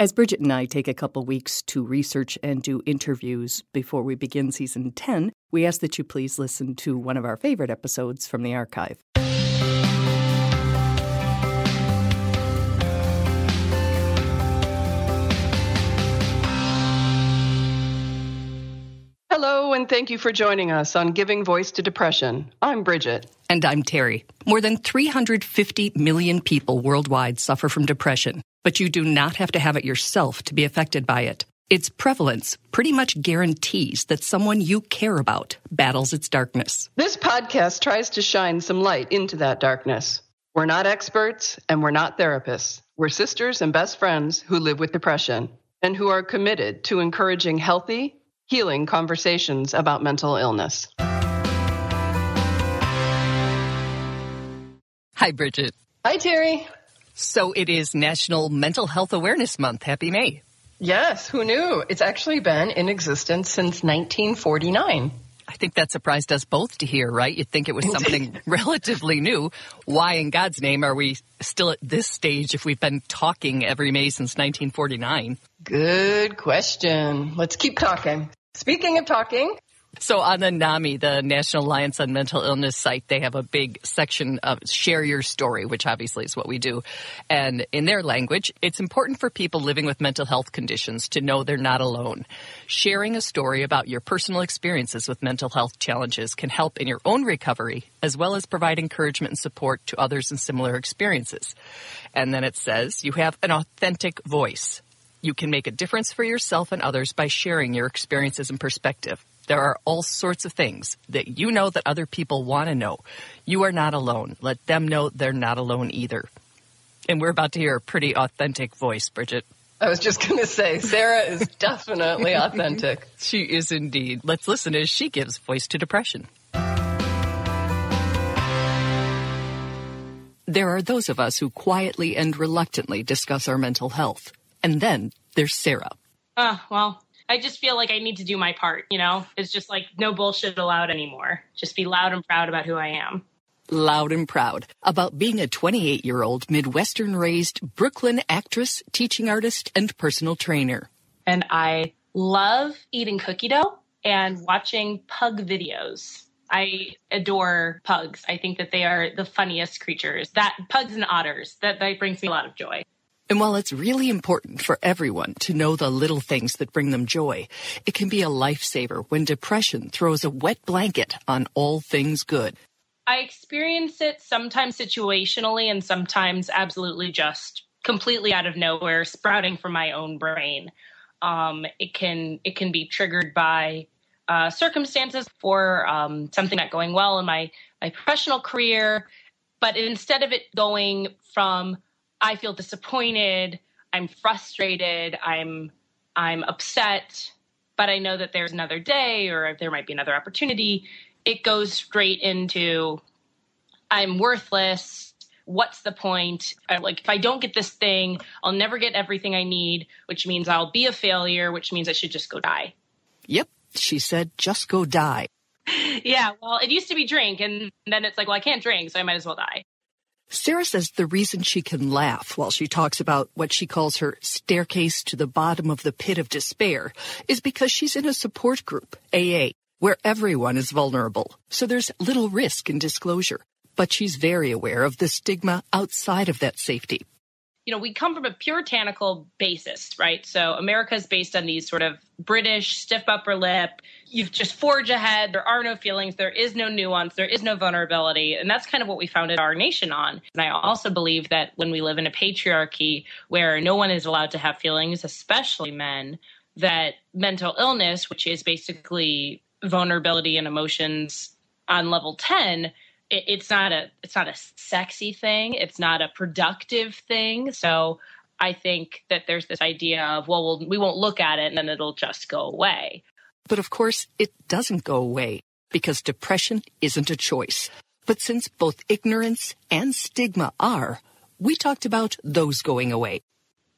As Bridget and I take a couple weeks to research and do interviews before we begin season 10, we ask that you please listen to one of our favorite episodes from the archive. Hello, and thank you for joining us on Giving Voice to Depression. I'm Bridget. And I'm Terry. More than 350 million people worldwide suffer from depression, but you do not have to have it yourself to be affected by it. Its prevalence pretty much guarantees that someone you care about battles its darkness. This podcast tries to shine some light into that darkness. We're not experts and we're not therapists. We're sisters and best friends who live with depression and who are committed to encouraging healthy, healing conversations about mental illness. Hi, Bridget. Hi, Terry. So it is National Mental Health Awareness Month. Happy May. Yes, who knew? It's actually been in existence since 1949. I think that surprised us both to hear, right? You'd think it was something relatively new. Why in God's name are we still at this stage if we've been talking every May since 1949? Good question. Let's keep talking. Speaking of talking, so on the NAMI, the National Alliance on Mental Illness site, they have a big section of share your story, which obviously is what we do. And in their language, it's important for people living with mental health conditions to know they're not alone. Sharing a story about your personal experiences with mental health challenges can help in your own recovery, as well as provide encouragement and support to others in similar experiences. And then it says you have an authentic voice. You can make a difference for yourself and others by sharing your experiences and perspective. There are all sorts of things that you know that other people want to know. You are not alone. Let them know they're not alone either. And we're about to hear a pretty authentic voice, Bridget. I was just going to say, Sarah is definitely authentic. She is indeed. Let's listen as she gives voice to depression. There are those of us who quietly and reluctantly discuss our mental health. And then there's Sarah. Uh, well, I just feel like I need to do my part, you know? It's just like no bullshit allowed anymore. Just be loud and proud about who I am. Loud and proud about being a 28 year old Midwestern raised Brooklyn actress, teaching artist, and personal trainer. And I love eating cookie dough and watching pug videos. I adore pugs. I think that they are the funniest creatures. That pugs and otters, that, that brings me a lot of joy. And while it's really important for everyone to know the little things that bring them joy, it can be a lifesaver when depression throws a wet blanket on all things good. I experience it sometimes situationally and sometimes absolutely just completely out of nowhere, sprouting from my own brain. Um, it can it can be triggered by uh, circumstances for um, something not going well in my my professional career, but instead of it going from I feel disappointed, I'm frustrated, I'm I'm upset, but I know that there's another day or there might be another opportunity. It goes straight into I'm worthless. What's the point? I, like if I don't get this thing, I'll never get everything I need, which means I'll be a failure, which means I should just go die. Yep, she said just go die. yeah, well, it used to be drink and then it's like, well, I can't drink, so I might as well die. Sarah says the reason she can laugh while she talks about what she calls her staircase to the bottom of the pit of despair is because she's in a support group, AA, where everyone is vulnerable. So there's little risk in disclosure. But she's very aware of the stigma outside of that safety you know, we come from a puritanical basis, right? So America is based on these sort of British stiff upper lip. You just forge ahead. There are no feelings. There is no nuance. There is no vulnerability. And that's kind of what we founded our nation on. And I also believe that when we live in a patriarchy where no one is allowed to have feelings, especially men, that mental illness, which is basically vulnerability and emotions on level 10, it, it's not a it's not a sexy thing. It's not a productive thing. So I think that there's this idea of well, we'll we won't look at it and then it'll just go away. But of course, it doesn't go away because depression isn't a choice. But since both ignorance and stigma are, we talked about those going away.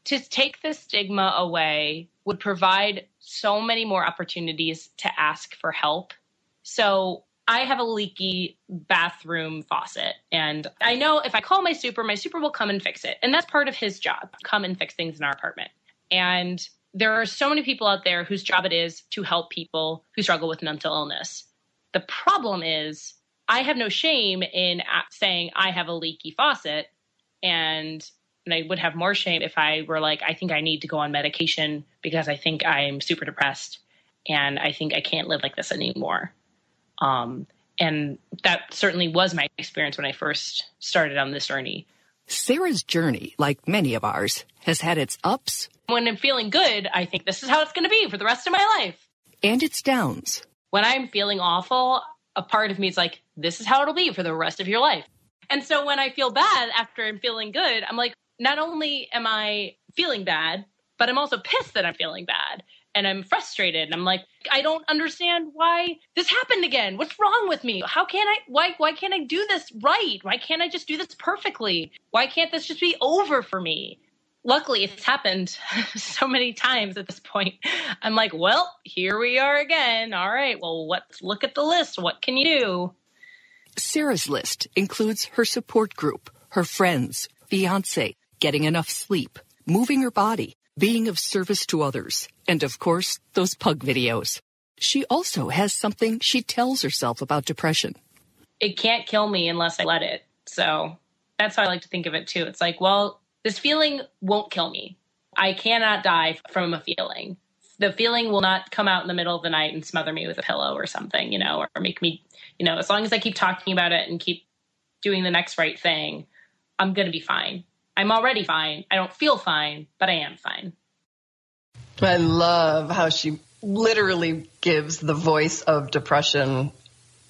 To take the stigma away would provide so many more opportunities to ask for help. So I have a leaky bathroom faucet. And I know if I call my super, my super will come and fix it. And that's part of his job come and fix things in our apartment. And there are so many people out there whose job it is to help people who struggle with mental illness. The problem is, I have no shame in saying I have a leaky faucet, and, and I would have more shame if I were like, I think I need to go on medication because I think I'm super depressed and I think I can't live like this anymore. Um, and that certainly was my experience when I first started on this journey. Sarah's journey, like many of ours, has had its ups. When I'm feeling good, I think this is how it's going to be for the rest of my life. And its downs. When I'm feeling awful, a part of me is like, this is how it'll be for the rest of your life. And so when I feel bad after I'm feeling good, I'm like, not only am I feeling bad, but I'm also pissed that I'm feeling bad and I'm frustrated. And I'm like, I don't understand why this happened again. What's wrong with me? How can I why why can't I do this right? Why can't I just do this perfectly? Why can't this just be over for me? Luckily, it's happened so many times at this point. I'm like, well, here we are again. All right, well, let's look at the list. What can you do? Sarah's list includes her support group, her friends, fiance, getting enough sleep, moving her body, being of service to others, and of course, those pug videos. She also has something she tells herself about depression. It can't kill me unless I let it. So that's how I like to think of it too. It's like, well, this feeling won't kill me. I cannot die from a feeling. The feeling will not come out in the middle of the night and smother me with a pillow or something, you know, or make me, you know, as long as I keep talking about it and keep doing the next right thing, I'm going to be fine. I'm already fine. I don't feel fine, but I am fine. I love how she literally gives the voice of depression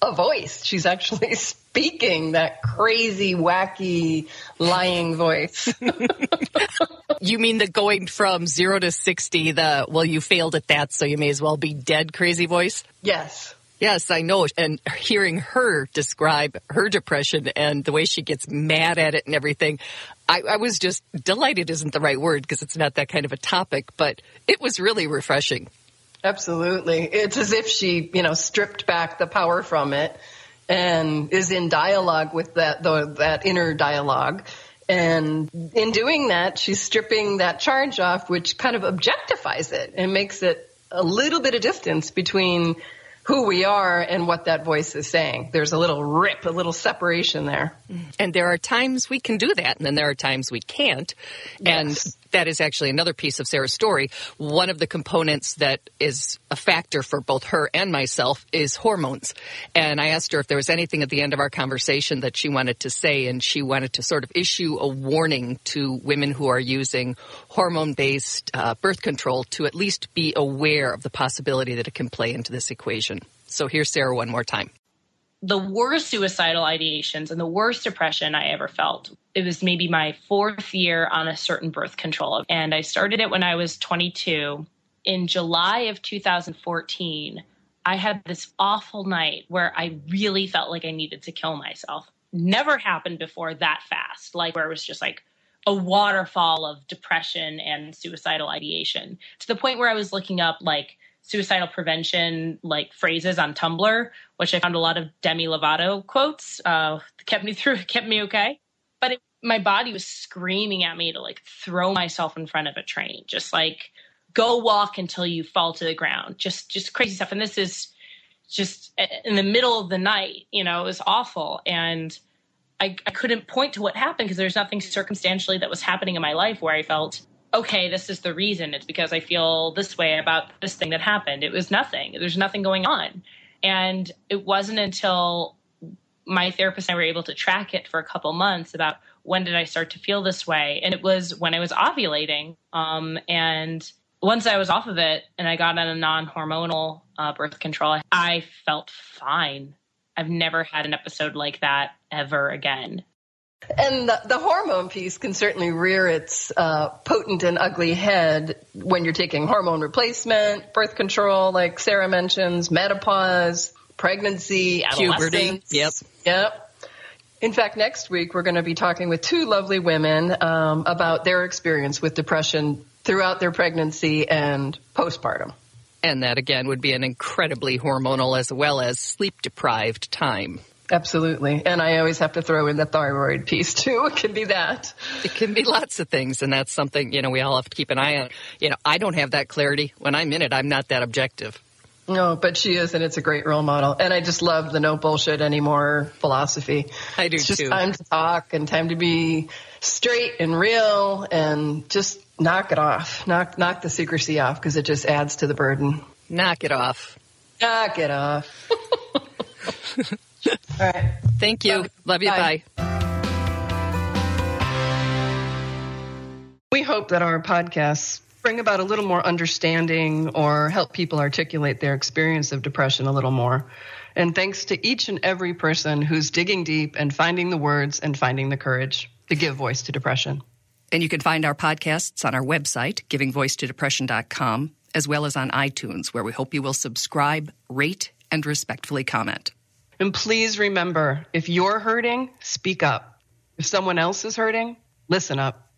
a voice. She's actually speaking that crazy, wacky, lying voice. you mean the going from zero to 60, the, well, you failed at that, so you may as well be dead crazy voice? Yes. Yes, I know. And hearing her describe her depression and the way she gets mad at it and everything, I, I was just delighted isn't the right word because it's not that kind of a topic, but it was really refreshing. Absolutely. It's as if she, you know, stripped back the power from it and is in dialogue with that, the, that inner dialogue. And in doing that, she's stripping that charge off, which kind of objectifies it and makes it a little bit of distance between who we are and what that voice is saying. There's a little rip, a little separation there. And there are times we can do that, and then there are times we can't. Yes. And that is actually another piece of Sarah's story. One of the components that is a factor for both her and myself is hormones. And I asked her if there was anything at the end of our conversation that she wanted to say, and she wanted to sort of issue a warning to women who are using hormone based uh, birth control to at least be aware of the possibility that it can play into this equation. So here's Sarah one more time the worst suicidal ideations and the worst depression I ever felt. It was maybe my fourth year on a certain birth control. And I started it when I was 22. In July of 2014, I had this awful night where I really felt like I needed to kill myself. Never happened before that fast, like where it was just like a waterfall of depression and suicidal ideation to the point where I was looking up like suicidal prevention like phrases on Tumblr, which I found a lot of Demi Lovato quotes. Uh, kept me through, kept me okay. But it, my body was screaming at me to like throw myself in front of a train, just like go walk until you fall to the ground. Just, just crazy stuff. And this is just in the middle of the night. You know, it was awful, and I, I couldn't point to what happened because there's nothing circumstantially that was happening in my life where I felt okay, this is the reason. It's because I feel this way about this thing that happened. It was nothing. There's nothing going on. And it wasn't until my therapist and I were able to track it for a couple months about when did I start to feel this way. And it was when I was ovulating. Um, and once I was off of it and I got on a non hormonal uh, birth control, I felt fine. I've never had an episode like that ever again. And the, the, hormone piece can certainly rear its uh, potent and ugly head when you're taking hormone replacement, birth control, like Sarah mentions, menopause, pregnancy, puberty. Yep. Yep. In fact, next week we're going to be talking with two lovely women um, about their experience with depression throughout their pregnancy and postpartum. And that again would be an incredibly hormonal as well as sleep deprived time. Absolutely. And I always have to throw in the thyroid piece too. It can be that. It can be lots of things. And that's something, you know, we all have to keep an eye on. You know, I don't have that clarity. When I'm in it, I'm not that objective. No, but she is, and it's a great role model. And I just love the no bullshit anymore philosophy. I do it's just too. time to talk and time to be straight and real and just knock it off. Knock knock the secrecy off because it just adds to the burden. Knock it off. Knock it off. All right. Thank you. Love, Love you. Bye. bye. We hope that our podcasts bring about a little more understanding or help people articulate their experience of depression a little more. And thanks to each and every person who's digging deep and finding the words and finding the courage to give voice to depression. And you can find our podcasts on our website, givingvoicetodepression.com, as well as on iTunes, where we hope you will subscribe, rate, and respectfully comment. And please remember if you're hurting, speak up. If someone else is hurting, listen up.